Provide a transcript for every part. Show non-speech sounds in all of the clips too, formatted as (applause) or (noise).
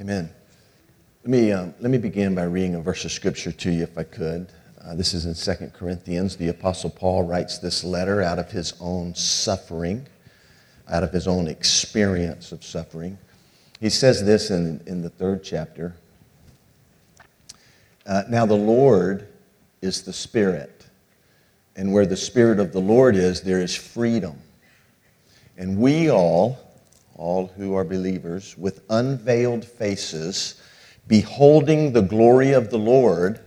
Amen. Let me, um, let me begin by reading a verse of scripture to you, if I could. Uh, this is in 2 Corinthians. The Apostle Paul writes this letter out of his own suffering, out of his own experience of suffering. He says this in, in the third chapter. Uh, now, the Lord is the Spirit, and where the Spirit of the Lord is, there is freedom. And we all, all who are believers, with unveiled faces, beholding the glory of the Lord,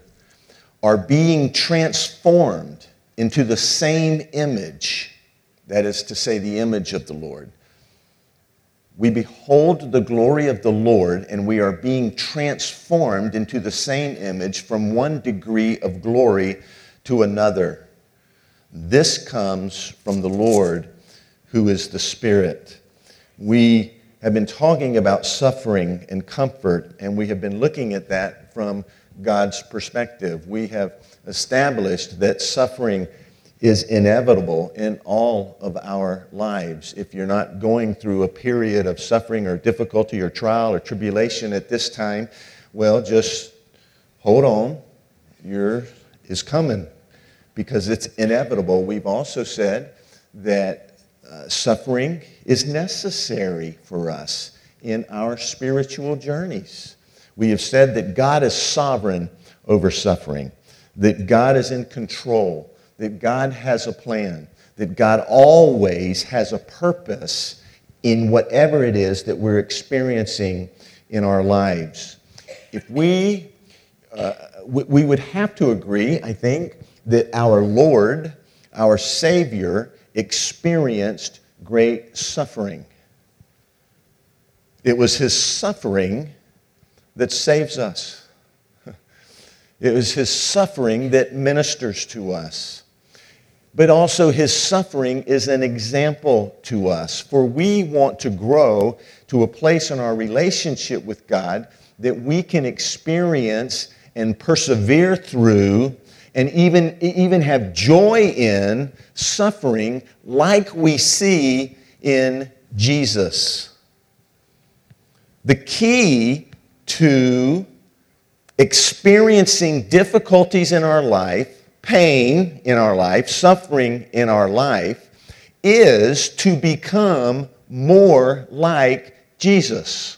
are being transformed into the same image, that is to say, the image of the Lord. We behold the glory of the Lord, and we are being transformed into the same image from one degree of glory to another. This comes from the Lord, who is the Spirit. We have been talking about suffering and comfort, and we have been looking at that from God's perspective. We have established that suffering is inevitable in all of our lives. If you're not going through a period of suffering or difficulty or trial or tribulation at this time, well, just hold on. Yours is coming because it's inevitable. We've also said that uh, suffering is necessary for us in our spiritual journeys. We have said that God is sovereign over suffering, that God is in control, that God has a plan, that God always has a purpose in whatever it is that we're experiencing in our lives. If we, uh, we would have to agree, I think, that our Lord, our Savior, experienced great suffering. It was his suffering that saves us. It was his suffering that ministers to us. But also, his suffering is an example to us, for we want to grow to a place in our relationship with God that we can experience and persevere through and even, even have joy in suffering like we see in Jesus. The key to experiencing difficulties in our life, pain in our life, suffering in our life, is to become more like Jesus.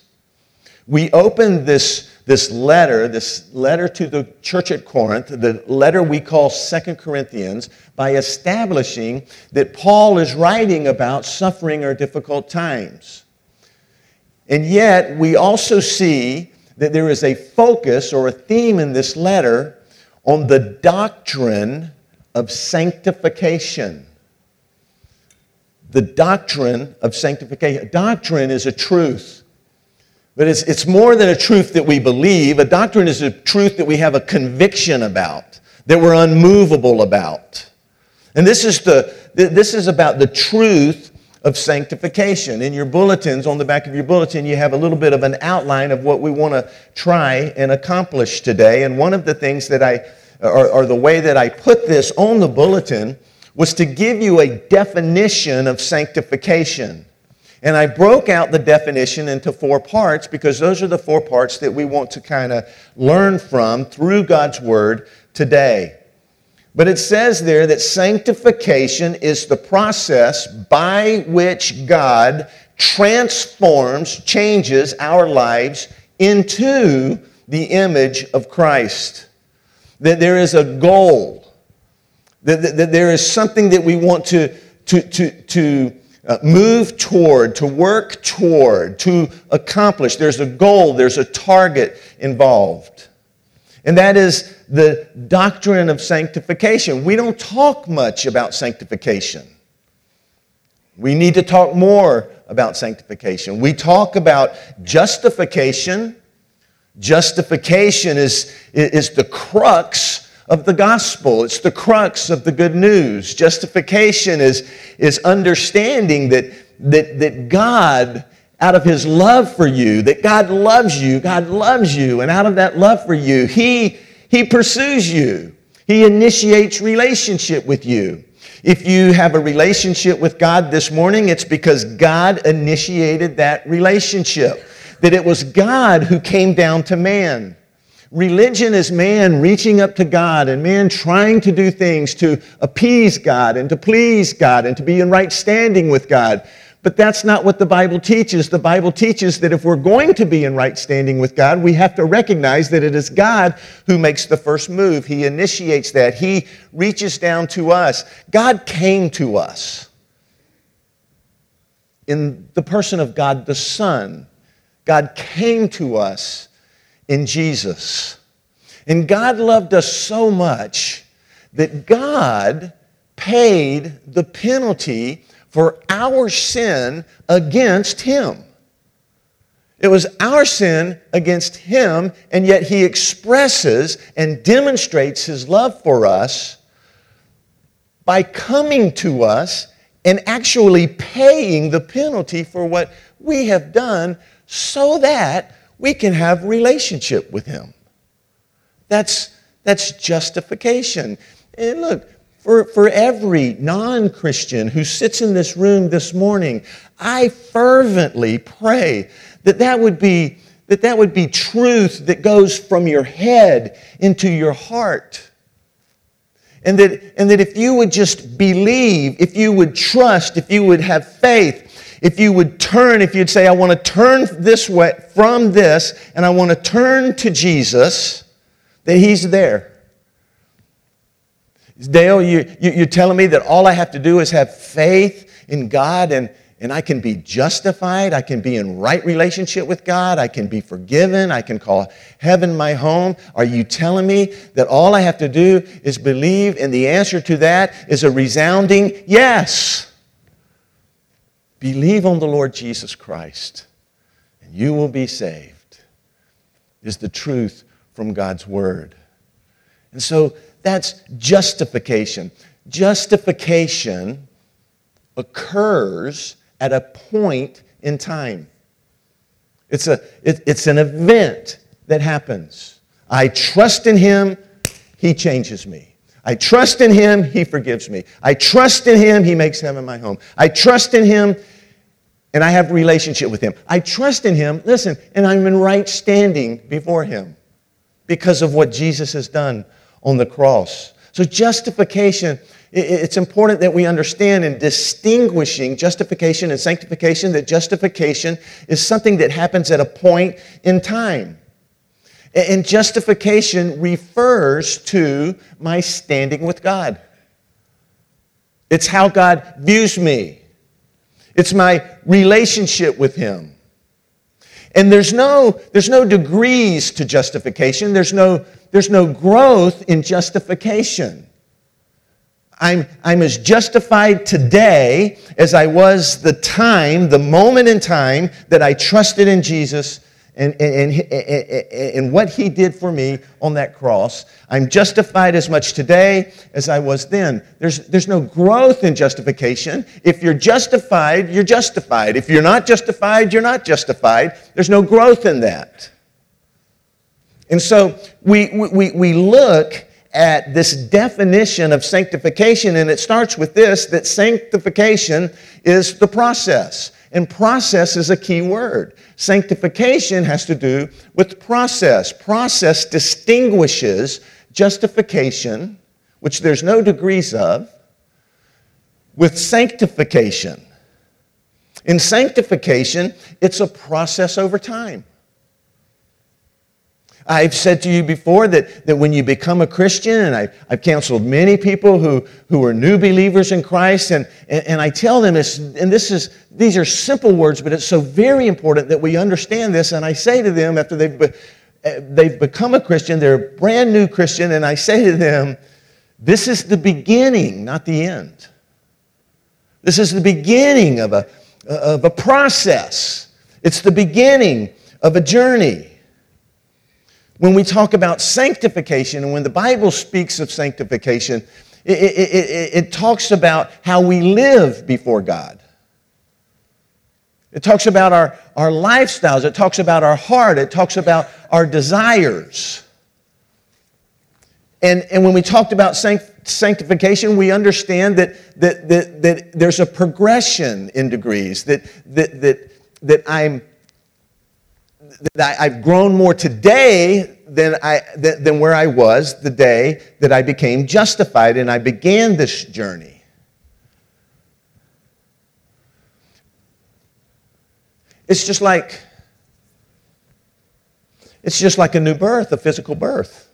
We opened this this letter, this letter to the church at Corinth, the letter we call Second Corinthians, by establishing that Paul is writing about suffering or difficult times. And yet, we also see that there is a focus or a theme in this letter on the doctrine of sanctification. The doctrine of sanctification. Doctrine is a truth. But it's, it's more than a truth that we believe. A doctrine is a truth that we have a conviction about, that we're unmovable about. And this is, the, this is about the truth of sanctification. In your bulletins, on the back of your bulletin, you have a little bit of an outline of what we want to try and accomplish today. And one of the things that I, or, or the way that I put this on the bulletin, was to give you a definition of sanctification. And I broke out the definition into four parts because those are the four parts that we want to kind of learn from through God's Word today. But it says there that sanctification is the process by which God transforms, changes our lives into the image of Christ. That there is a goal, that, that, that there is something that we want to, to, to, to uh, move toward, to work toward, to accomplish. There's a goal, there's a target involved. And that is the doctrine of sanctification. We don't talk much about sanctification. We need to talk more about sanctification. We talk about justification. Justification is, is the crux of the gospel. It's the crux of the good news. Justification is, is understanding that, that, that God, out of his love for you, that God loves you, God loves you, and out of that love for you, he, he pursues you. He initiates relationship with you. If you have a relationship with God this morning, it's because God initiated that relationship. that it was God who came down to man. Religion is man reaching up to God and man trying to do things to appease God and to please God and to be in right standing with God. But that's not what the Bible teaches. The Bible teaches that if we're going to be in right standing with God, we have to recognize that it is God who makes the first move. He initiates that, He reaches down to us. God came to us in the person of God the Son. God came to us in Jesus. And God loved us so much that God paid the penalty for our sin against Him. It was our sin against Him, and yet He expresses and demonstrates His love for us by coming to us and actually paying the penalty for what we have done so that we can have relationship with him. That's, that's justification. And look, for, for every non Christian who sits in this room this morning, I fervently pray that that would be, that, that would be truth that goes from your head into your heart. And that, and that if you would just believe, if you would trust, if you would have faith, if you would turn, if you'd say, I want to turn this way from this and I want to turn to Jesus, that He's there. Dale, you, you, you're telling me that all I have to do is have faith in God and, and I can be justified. I can be in right relationship with God. I can be forgiven. I can call heaven my home. Are you telling me that all I have to do is believe and the answer to that is a resounding yes? Believe on the Lord Jesus Christ, and you will be saved, is the truth from God's Word. And so that's justification. Justification occurs at a point in time. It's, a, it, it's an event that happens. I trust in Him, He changes me. I trust in Him, He forgives me. I trust in Him, He makes heaven my home. I trust in Him, and I have a relationship with Him. I trust in Him, listen, and I'm in right standing before Him because of what Jesus has done on the cross. So, justification, it's important that we understand in distinguishing justification and sanctification that justification is something that happens at a point in time. And justification refers to my standing with God. It's how God views me. It's my relationship with Him. And there's no, there's no degrees to justification. There's no, there's no growth in justification. I'm, I'm as justified today as I was the time, the moment in time that I trusted in Jesus and, and, and, and, what he did for me on that cross. I'm justified as much today as I was then. There's, there's no growth in justification. If you're justified, you're justified. If you're not justified, you're not justified. There's no growth in that. And so we, we, we look at this definition of sanctification, and it starts with this that sanctification is the process. And process is a key word. Sanctification has to do with process. Process distinguishes justification, which there's no degrees of, with sanctification. In sanctification, it's a process over time. I've said to you before that, that when you become a Christian, and I, I've counseled many people who, who are new believers in Christ, and, and, and I tell them this, and this is, these are simple words, but it's so very important that we understand this. And I say to them after they've, be, eh, they've become a Christian, they're a brand new Christian, and I say to them, this is the beginning, not the end. This is the beginning of a, of a process. It's the beginning of a journey when we talk about sanctification and when the Bible speaks of sanctification, it, it, it, it, talks about how we live before God. It talks about our, our lifestyles. It talks about our heart. It talks about our desires. And, and when we talked about sanctification, we understand that, that, that, that there's a progression in degrees, that, that, that, that I'm that I, have grown more today than, I, than, than where I was the day that I became justified and I began this journey. It's just like it's just like a new birth, a physical birth.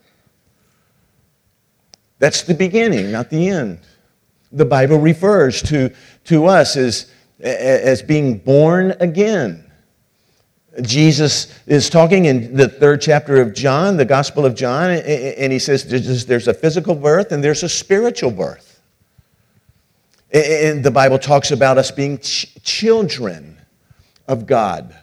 That's the beginning, not the end. The Bible refers to, to us as, as being born again. Jesus is talking in the third chapter of John, the Gospel of John, and he says there's a physical birth and there's a spiritual birth. And the Bible talks about us being ch- children of God.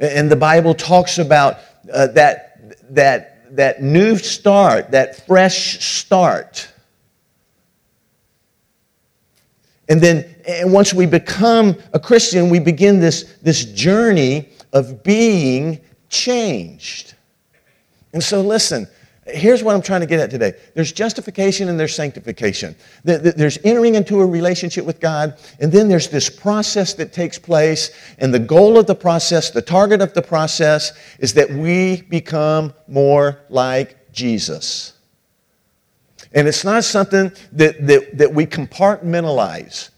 And the Bible talks about uh, that, that, that new start, that fresh start. And then and once we become a Christian, we begin this, this journey of being changed. And so, listen, here's what I'm trying to get at today there's justification and there's sanctification. There's entering into a relationship with God, and then there's this process that takes place. And the goal of the process, the target of the process, is that we become more like Jesus. And it's not something that, that, that we compartmentalize.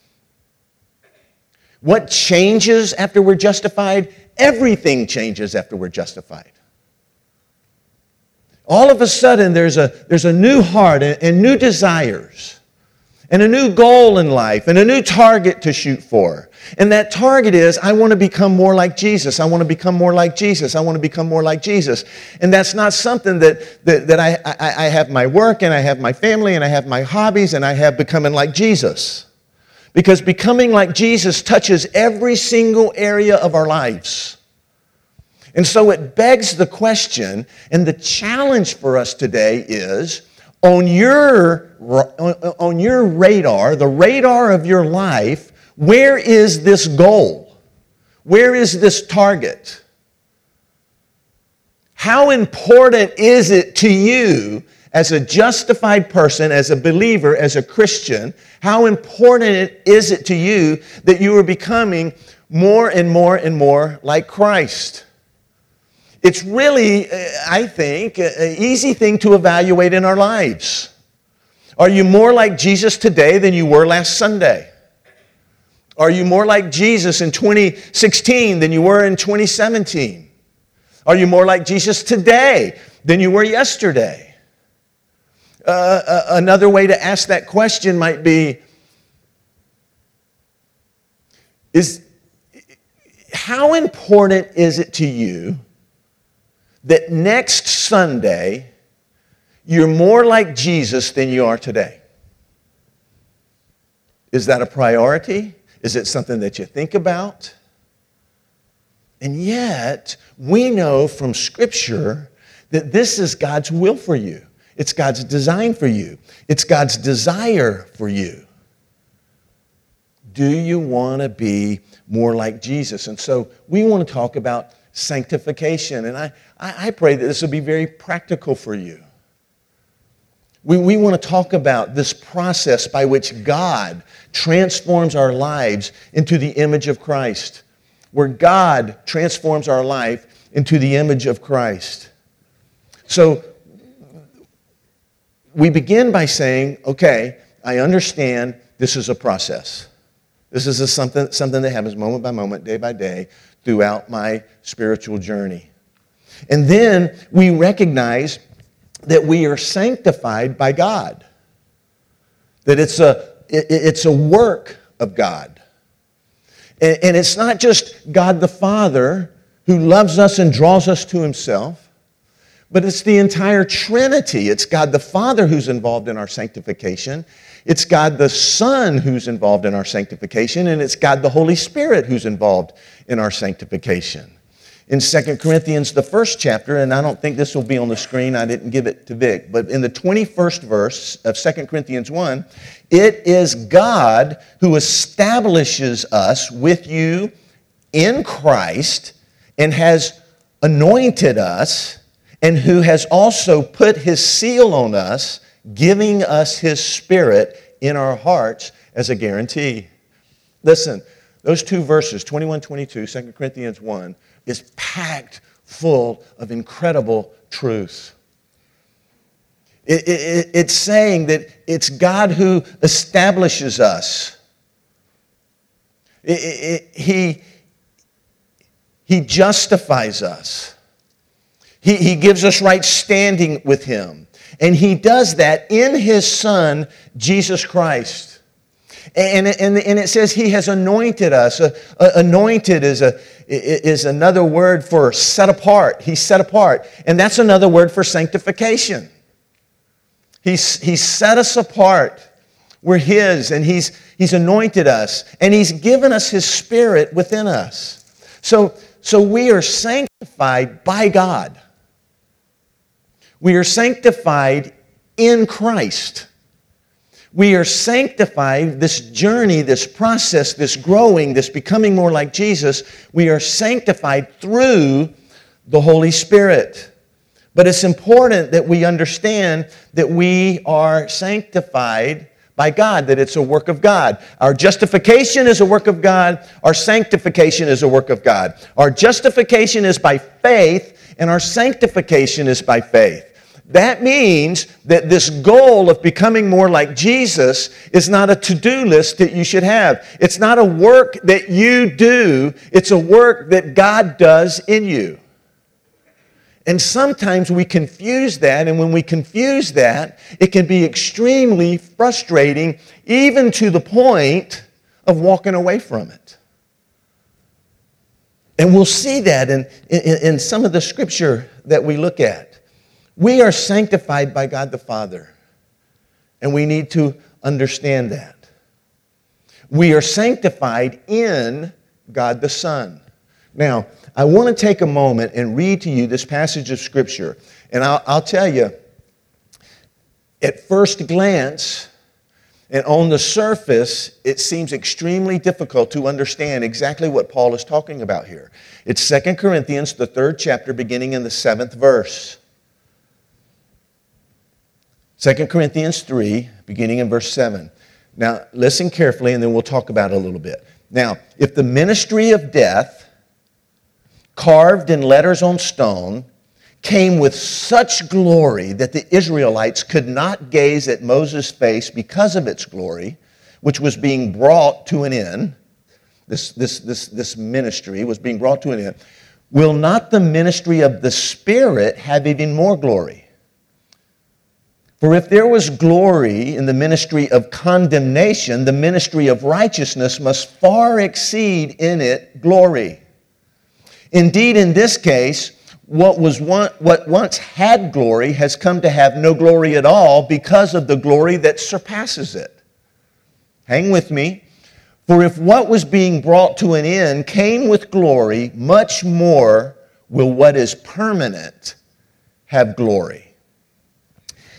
What changes after we're justified? Everything changes after we're justified. All of a sudden, there's a, there's a new heart and, and new desires and a new goal in life and a new target to shoot for. And that target is I want to become more like Jesus. I want to become more like Jesus. I want to become more like Jesus. And that's not something that, that, that I, I, I have my work and I have my family and I have my hobbies and I have becoming like Jesus. Because becoming like Jesus touches every single area of our lives. And so it begs the question, and the challenge for us today is on your, on your radar, the radar of your life, where is this goal? Where is this target? How important is it to you as a justified person, as a believer, as a Christian? How important is it to you that you are becoming more and more and more like Christ? It's really, uh, I think, an easy thing to evaluate in our lives. Are you more like Jesus today than you were last Sunday? Are you more like Jesus in 2016 than you were in 2017? Are you more like Jesus today than you were yesterday? Uh, uh another way to ask that question might be is how important is it to you that next Sunday you're more like Jesus than you are today? Is that a priority? Is it something that you think about? And yet, we know from Scripture that this is God's will for you. It's God's design for you. It's God's desire for you. Do you want to be more like Jesus? And so we want to talk about sanctification. And I, I, I pray that this will be very practical for you. We, we want to talk about this process by which God transforms our lives into the image of Christ, where God transforms our life into the image of Christ. So we begin by saying, okay, I understand this is a process. This is something, something that happens moment by moment, day by day, throughout my spiritual journey. And then we recognize that we are sanctified by God, that it's a, it's a work of God. And it's not just God the Father who loves us and draws us to himself, but it's the entire Trinity. It's God the Father who's involved in our sanctification. It's God the Son who's involved in our sanctification, and it's God the Holy Spirit who's involved in our sanctification. In 2 Corinthians, the first chapter, and I don't think this will be on the screen, I didn't give it to Vic, but in the 21st verse of 2 Corinthians 1, it is God who establishes us with you in Christ and has anointed us, and who has also put his seal on us giving us His Spirit in our hearts as a guarantee. Listen, those two verses, 21, 22, 2 Corinthians 1, is packed full of incredible truth. It, it, it's saying that it's God who establishes us. It, he, he justifies us. He, he gives us right standing with Him. And He does that in His Son, Jesus Christ. And, and, and it says He has anointed us. Uh, anointed is, a, is another word for set apart. He's set apart. And that's another word for sanctification. He's, he's set us apart. We're His, and he's, he's anointed us, and He's given us His Spirit within us. So, so we are sanctified by God. We are sanctified in Christ. We are sanctified, this journey, this process, this growing, this becoming more like Jesus, we are sanctified through the Holy Spirit. But it's important that we understand that we are sanctified by God, that it's a work of God. Our justification is a work of God. Our sanctification is a work of God. Our justification is by faith, and our sanctification is by faith. That means that this goal of becoming more like Jesus is not a to do list that you should have. It's not a work that you do, it's a work that God does in you. And sometimes we confuse that, and when we confuse that, it can be extremely frustrating, even to the point of walking away from it. And we'll see that in, in, in some of the scripture that we look at. We are sanctified by God the Father, and we need to understand that. We are sanctified in God the Son. Now, I want to take a moment and read to you this passage of Scripture. And I'll, I'll tell you, at first glance, and on the surface, it seems extremely difficult to understand exactly what Paul is talking about here. It's 2 Corinthians, the third chapter, beginning in the seventh verse. 2 Corinthians 3, beginning in verse 7. Now, listen carefully, and then we'll talk about it a little bit. Now, if the ministry of death, carved in letters on stone, came with such glory that the Israelites could not gaze at Moses' face because of its glory, which was being brought to an end. This, this, this, this ministry was being brought to an end. Will not the ministry of the Spirit have even more glory? For if there was glory in the ministry of condemnation, the ministry of righteousness must far exceed in it glory. Indeed, in this case, what, was one, what once had glory has come to have no glory at all because of the glory that surpasses it. Hang with me. For if what was being brought to an end came with glory, much more will what is permanent have glory.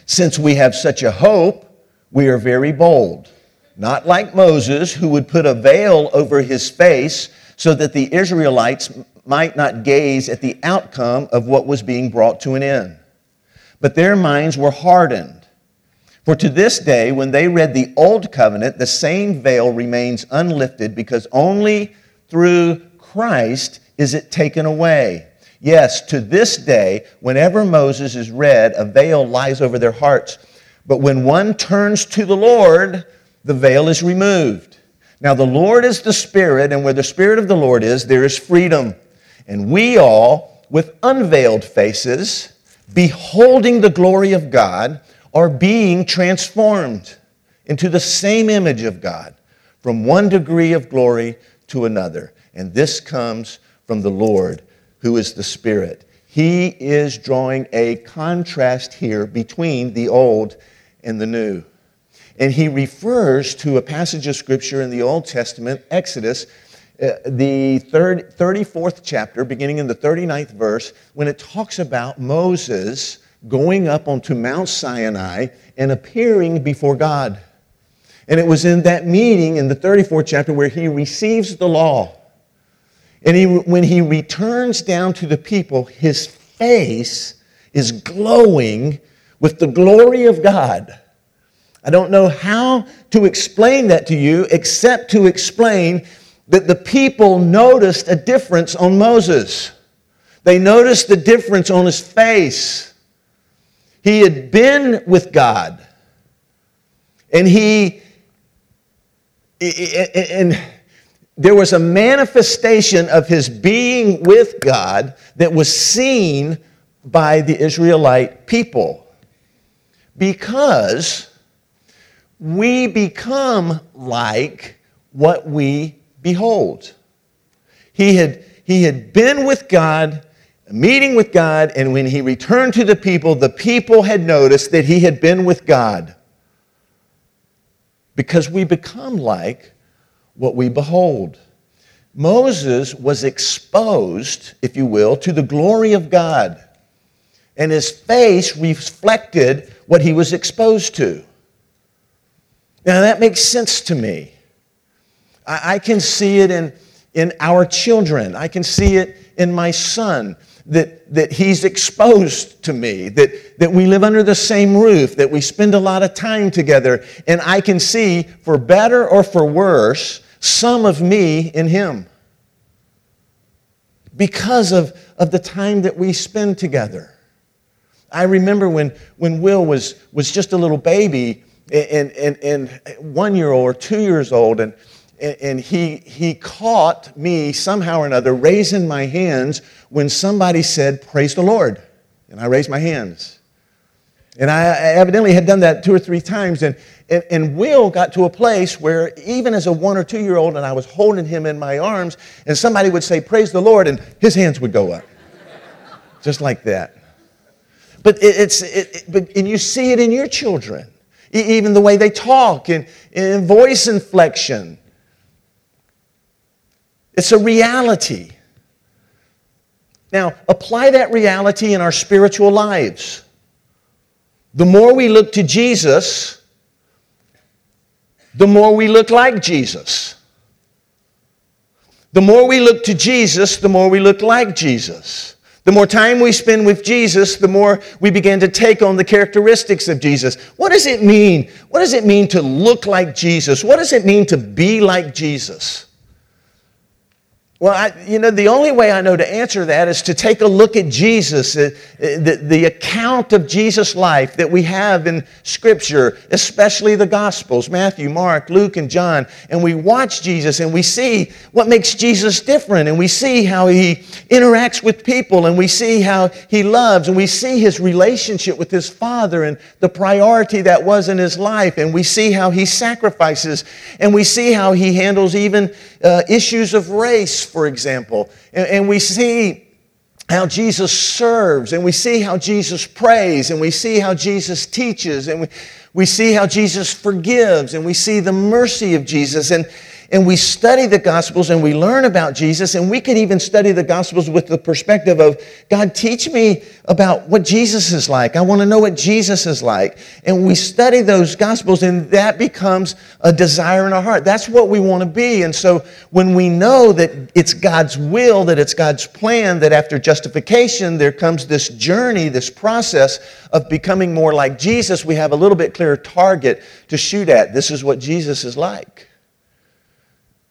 Since we have such a hope, we are very bold. Not like Moses, who would put a veil over his face so that the Israelites might not gaze at the outcome of what was being brought to an end. But their minds were hardened. For to this day, when they read the Old Covenant, the same veil remains unlifted because only through Christ is it taken away. Yes, to this day, whenever Moses is read, a veil lies over their hearts. But when one turns to the Lord, the veil is removed. Now, the Lord is the Spirit, and where the Spirit of the Lord is, there is freedom. And we all, with unveiled faces, beholding the glory of God, are being transformed into the same image of God from one degree of glory to another. And this comes from the Lord, who is the Spirit. He is drawing a contrast here between the old and the new. And he refers to a passage of Scripture in the Old Testament, Exodus, uh, the third, 34th chapter, beginning in the 39th verse, when it talks about Moses going up onto Mount Sinai and appearing before God. And it was in that meeting in the 34th chapter where he receives the law. And he, when he returns down to the people, his face is glowing with the glory of God. I don't know how to explain that to you except to explain that the people noticed a difference on Moses. They noticed the difference on his face. He had been with God. And he, and there was a manifestation of his being with God that was seen by the Israelite people. Because we become like what we behold. He had, he had been with God, meeting with God, and when he returned to the people, the people had noticed that he had been with God. Because we become like what we behold. Moses was exposed, if you will, to the glory of God, and his face reflected what he was exposed to. Now, that makes sense to me. I, I can see it in, in our children, I can see it in my son. That, that he's exposed to me, that, that we live under the same roof, that we spend a lot of time together, and I can see, for better or for worse, some of me in him because of, of the time that we spend together. I remember when, when Will was, was just a little baby and, and, and one year old or two years old, and, and he, he caught me somehow or another raising my hands when somebody said, Praise the Lord. And I raised my hands. And I evidently had done that two or three times. And, and, and, Will got to a place where, even as a one or two year old, and I was holding him in my arms, and somebody would say, Praise the Lord, and his hands would go up. Just like that. But it, it's, it, it, but, and you see it in your children, even the way they talk and, and voice inflection. It's a reality. Now, apply that reality in our spiritual lives. The more we look to Jesus, the more we look like Jesus. The more we look to Jesus, the more we look like Jesus. The more time we spend with Jesus, the more we begin to take on the characteristics of Jesus. What does it mean? What does it mean to look like Jesus? What does it mean to be like Jesus? Well, I, you know, the only way I know to answer that is to take a look at Jesus, uh, the, the account of Jesus' life that we have in Scripture, especially the Gospels Matthew, Mark, Luke, and John. And we watch Jesus and we see what makes Jesus different, and we see how he interacts with people, and we see how he loves, and we see his relationship with his Father and the priority that was in his life, and we see how he sacrifices, and we see how he handles even uh, issues of race for example. And, and we see how Jesus serves, and we see how Jesus prays, and we see how Jesus teaches, and we, we see how Jesus forgives, and we see the mercy of Jesus. And, and we study the Gospels and we learn about Jesus, and we can even study the Gospels with the perspective of God, teach me about what Jesus is like. I want to know what Jesus is like. And we study those Gospels, and that becomes a desire in our heart. That's what we want to be. And so when we know that it's God's will, that it's God's plan, that after justification there comes this journey, this process of becoming more like Jesus, we have a little bit clearer target to shoot at. This is what Jesus is like.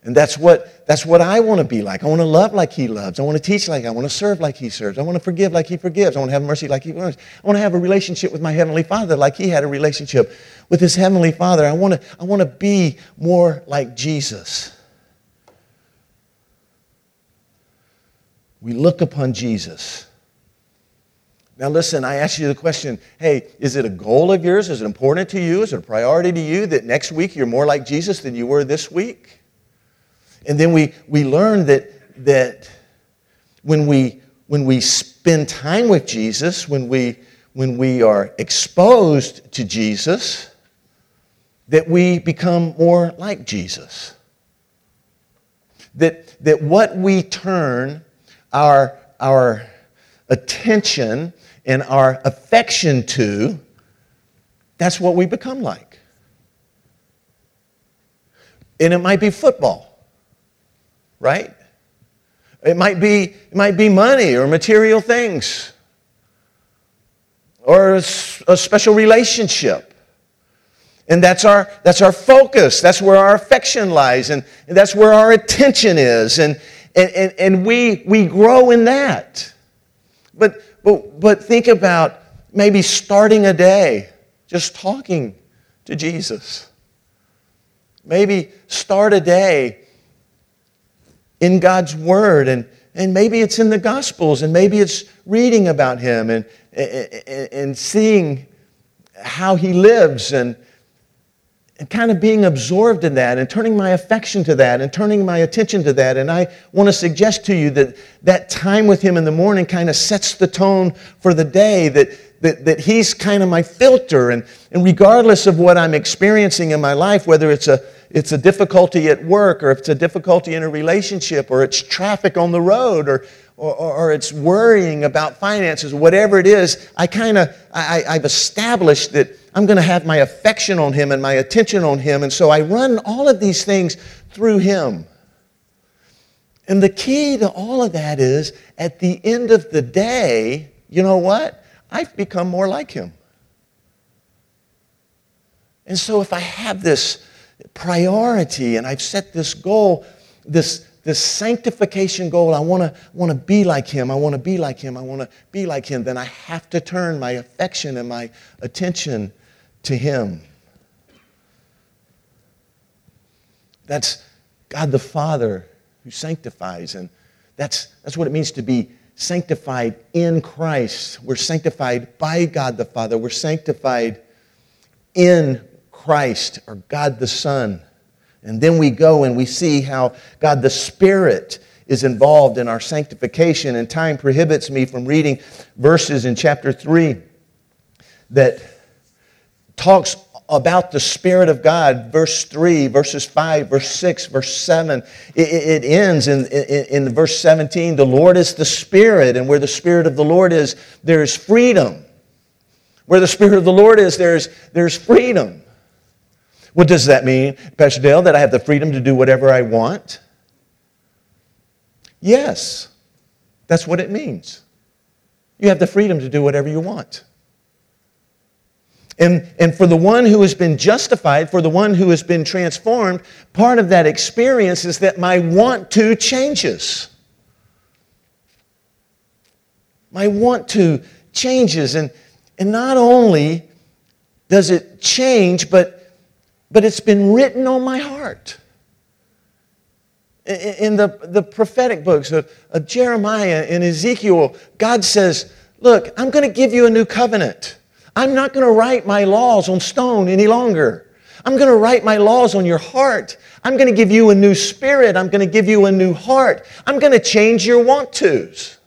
And that's what, that's what I want to be like. I want to love like he loves. I want to teach like I want to serve like he serves. I want to forgive like he forgives. I want to have mercy like he wants. I want to have a relationship with my Heavenly Father like he had a relationship with his Heavenly Father. I want to, I want to be more like Jesus. We look upon Jesus. Now, listen, I asked you the question hey, is it a goal of yours? Is it important to you? Is it a priority to you that next week you're more like Jesus than you were this week? And then we, we learn that, that when, we, when we spend time with Jesus, when we, when we are exposed to Jesus, that we become more like Jesus. That, that what we turn our, our attention and our affection to, that's what we become like. And it might be football right? It might be, it might be money or material things or a, special relationship. And that's our, that's our focus. That's where our affection lies. And, and that's where our attention is. And, and, and, and we, we grow in that. But, but, but think about maybe starting a day just talking to Jesus. Maybe start a day in God's Word, and, and maybe it's in the Gospels, and maybe it's reading about Him and, and, and seeing how He lives and, and kind of being absorbed in that and turning my affection to that and turning my attention to that. And I want to suggest to you that that time with Him in the morning kind of sets the tone for the day, that, that, that He's kind of my filter. And, and regardless of what I'm experiencing in my life, whether it's a, it's a difficulty at work or if it's a difficulty in a relationship or it's traffic on the road or, or, or it's worrying about finances, whatever it is, I kind of, I've established that I'm going to have my affection on him and my attention on him. And so I run all of these things through him. And the key to all of that is at the end of the day, you know what? I've become more like him. And so if I have this priority and I've set this goal, this, this sanctification goal, I want to want to be like him. I want to be like him. I want to be like him. Then I have to turn my affection and my attention to Him. That's God the Father who sanctifies, and that's, that's what it means to be sanctified in Christ. We're sanctified by God the Father, we're sanctified in Christ or God the Son. And then we go and we see how God the Spirit is involved in our sanctification. And time prohibits me from reading verses in chapter 3 that talks about the Spirit of God, verse 3, verses 5, verse 6, verse 7. It, it ends in, in, in, verse 17 the Lord is the Spirit, and where the Spirit of the Lord is, there is freedom. Where the Spirit of the Lord is, there's, there's freedom. What does that mean, Pastor Dale, that I have the freedom to do whatever I want? Yes, that's what it means. You have the freedom to do whatever you want. And, and for the one who has been justified, for the one who has been transformed, part of that experience is that my want to changes. My want to changes. And, and not only does it change, but, but it's been written on my heart. In the, the prophetic books of, of Jeremiah and Ezekiel, God says, Look, I'm going to give you a new covenant. I'm not going to write my laws on stone any longer. I'm going to write my laws on your heart. I'm going to give you a new spirit. I'm going to give you a new heart. I'm going to change your want tos.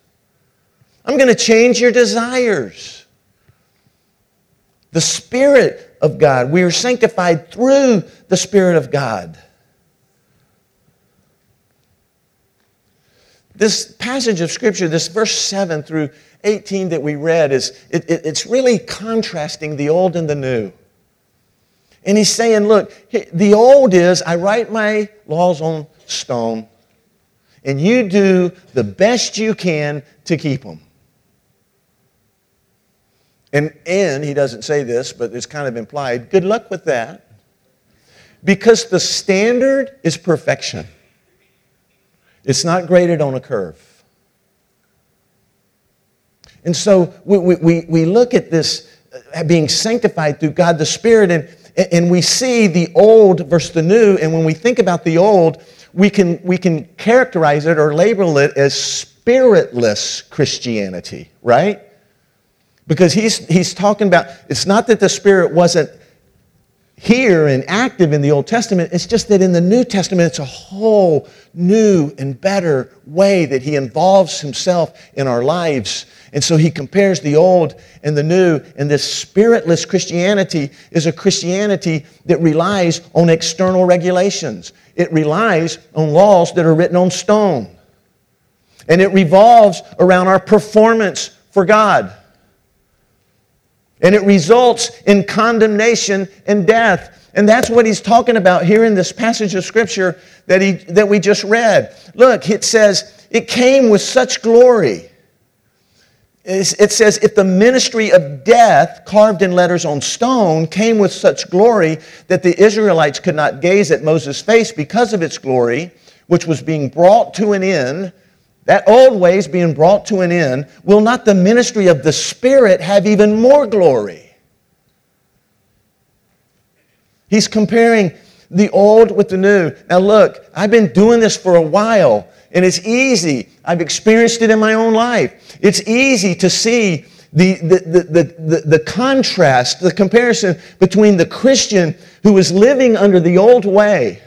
I'm going to change your desires. The Spirit of God. We are sanctified through the Spirit of God. This passage of Scripture, this verse 7 through 18 that we read is it, it, it's really contrasting the old and the new. And he's saying, look, the old is I write my laws on stone, and you do the best you can to keep them. And, and he doesn't say this, but it's kind of implied good luck with that. Because the standard is perfection, it's not graded on a curve. And so we, we, we look at this uh, being sanctified through God the Spirit, and, and we see the old versus the new. And when we think about the old, we can, we can characterize it or label it as spiritless Christianity, right? Because he's, he's talking about, it's not that the Spirit wasn't here and active in the Old Testament. It's just that in the New Testament, it's a whole new and better way that He involves Himself in our lives. And so He compares the old and the new, and this spiritless Christianity is a Christianity that relies on external regulations, it relies on laws that are written on stone. And it revolves around our performance for God. And it results in condemnation and death. And that's what he's talking about here in this passage of Scripture that, he, that we just read. Look, it says, it came with such glory. it says, if the ministry of death, carved in letters on stone, came with such glory that the Israelites could not gaze at Moses' face because of its glory, which was being brought to an end, that old ways being brought to an end, will not the ministry of the Spirit have even more glory? He's comparing the old with the new. Now, look, I've been doing this for a while, and it's easy. I've experienced it in my own life. It's easy to see the, the, the, the, the, contrast, the comparison between the Christian who is living under the old way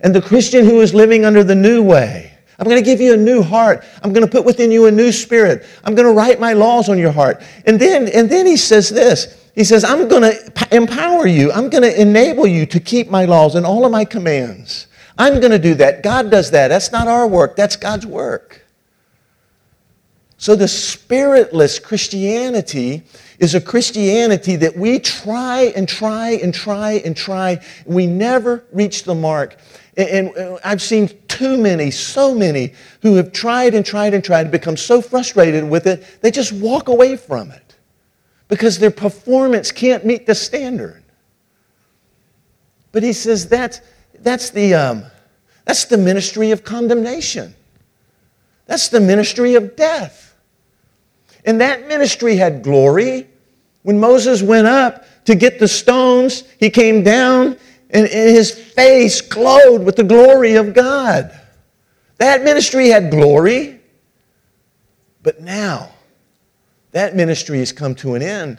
and the Christian who is living under the new way. I'm going to give you a new heart. I'm going to put within you a new spirit. I'm going to write my laws on your heart. And then, and then he says this he says, I'm going to empower you. I'm going to enable you to keep my laws and all of my commands. I'm going to do that. God does that. That's not our work, that's God's work. So the spiritless Christianity is a Christianity that we try and try and try and try. And we never reach the mark. And I've seen too many, so many, who have tried and tried and tried to become so frustrated with it, they just walk away from it because their performance can't meet the standard. But he says that's, that's, the, um, that's the ministry of condemnation. That's the ministry of death. And that ministry had glory. When Moses went up to get the stones, he came down and, and his face glowed with the glory of God. That ministry had glory. But now, that ministry has come to an end.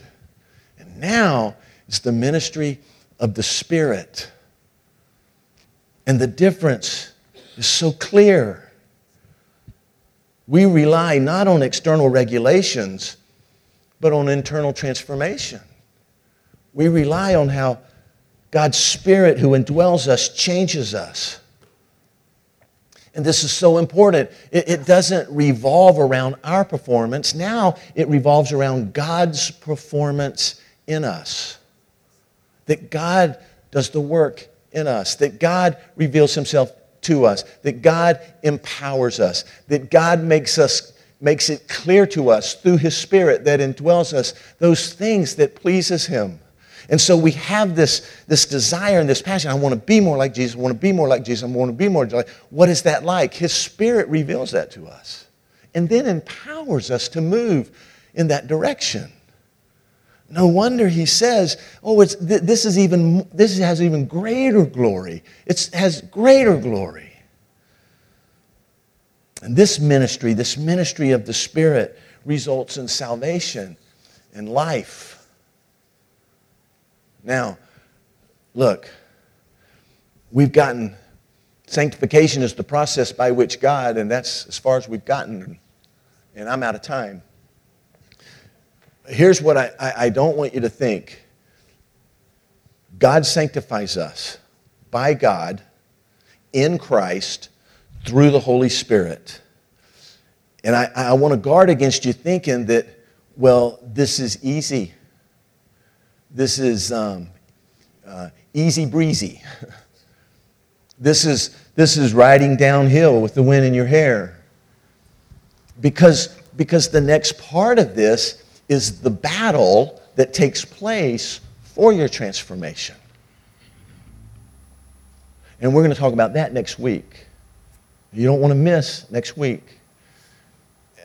And now it's the ministry of the Spirit. And the difference is so clear. We rely not on external regulations, but on internal transformation. We rely on how God's Spirit, who indwells us, changes us. And this is so important. It, it, doesn't revolve around our performance. Now it revolves around God's performance in us. That God does the work in us, that God reveals himself to us, that God empowers us, that God makes us makes it clear to us through his spirit that indwells us those things that pleases him. And so we have this, this desire and this passion. I want to be more like Jesus. I want to be more like Jesus. I want to be more like. What is that like? His Spirit reveals that to us and then empowers us to move in that direction. No wonder he says, "Oh, it's, th- this is even this has even greater glory. It has greater glory." And this ministry, this ministry of the Spirit, results in salvation and life. Now, look, we've gotten sanctification is the process by which God, and that's as far as we've gotten, and I'm out of time. Here's what I, I, I don't want you to think God sanctifies us by God in Christ through the Holy Spirit. And I, I want to guard against you thinking that, well, this is easy. This is um, uh, easy breezy. (laughs) this, is, this is riding downhill with the wind in your hair. Because, because the next part of this is the battle that takes place for your transformation. And we're going to talk about that next week. You don't want to miss next week.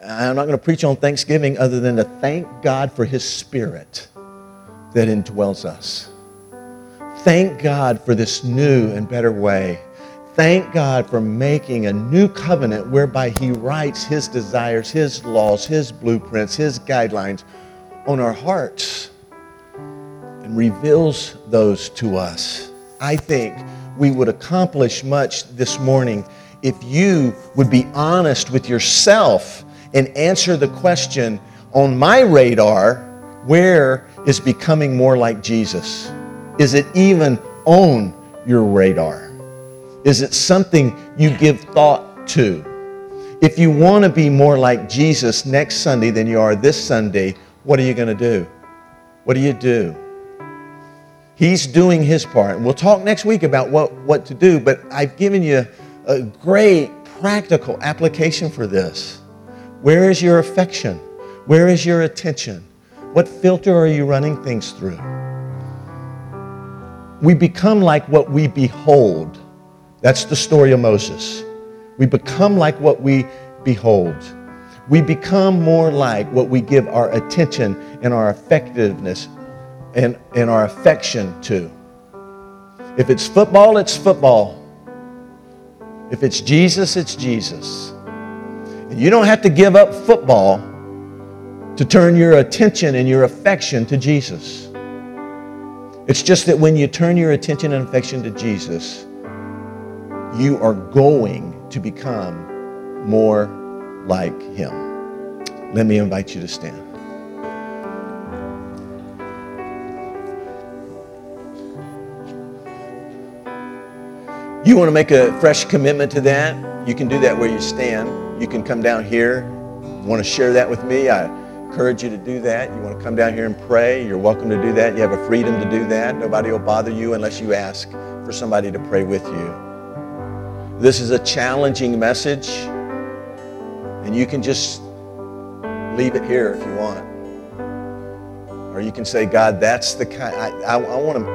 I'm not going to preach on Thanksgiving other than to thank God for His Spirit that indwells us. Thank God for this new and better way. Thank God for making a new covenant whereby He writes His desires, His laws, His blueprints, His guidelines on our hearts and reveals those to us. I think we would accomplish much this morning if you would be honest with yourself and answer the question on my radar where is becoming more like Jesus? Is it even on your radar? Is it something you give thought to? If you want to be more like Jesus next Sunday than you are this Sunday, what are you going to do? What do you do? He's doing his part. And we'll talk next week about what, what to do, but I've given you a great practical application for this. Where is your affection? Where is your attention? What filter are you running things through? We become like what we behold. That's the story of Moses. We become like what we behold. We become more like what we give our attention and our effectiveness and, and our affection to. If it's football, it's football. If it's Jesus, it's Jesus. And you don't have to give up football to turn your attention and your affection to Jesus. It's just that when you turn your attention and affection to Jesus, you are going to become more like Him. Let me invite you to stand. You want to make a fresh commitment to that? You can do that where you stand. You can come down here. Want to share that with me? I encourage you to do that. You want to come down here and pray? You're welcome to do that. You have a freedom to do that. Nobody will bother you unless you ask for somebody to pray with you. This is a challenging message, and you can just leave it here if you want. Or you can say, God, that's the kind, I, I, I want to,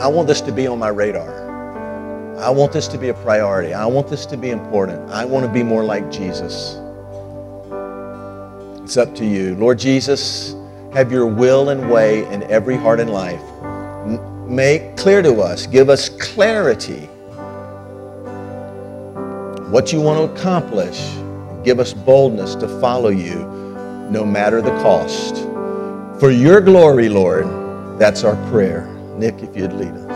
I want this to be on my radar. I want this to be a priority. I want this to be important. I want to be more like Jesus. It's up to you. Lord Jesus, have your will and way in every heart and life. Make clear to us, give us clarity what you want to accomplish. Give us boldness to follow you no matter the cost. For your glory, Lord, that's our prayer. Nick, if you'd lead us.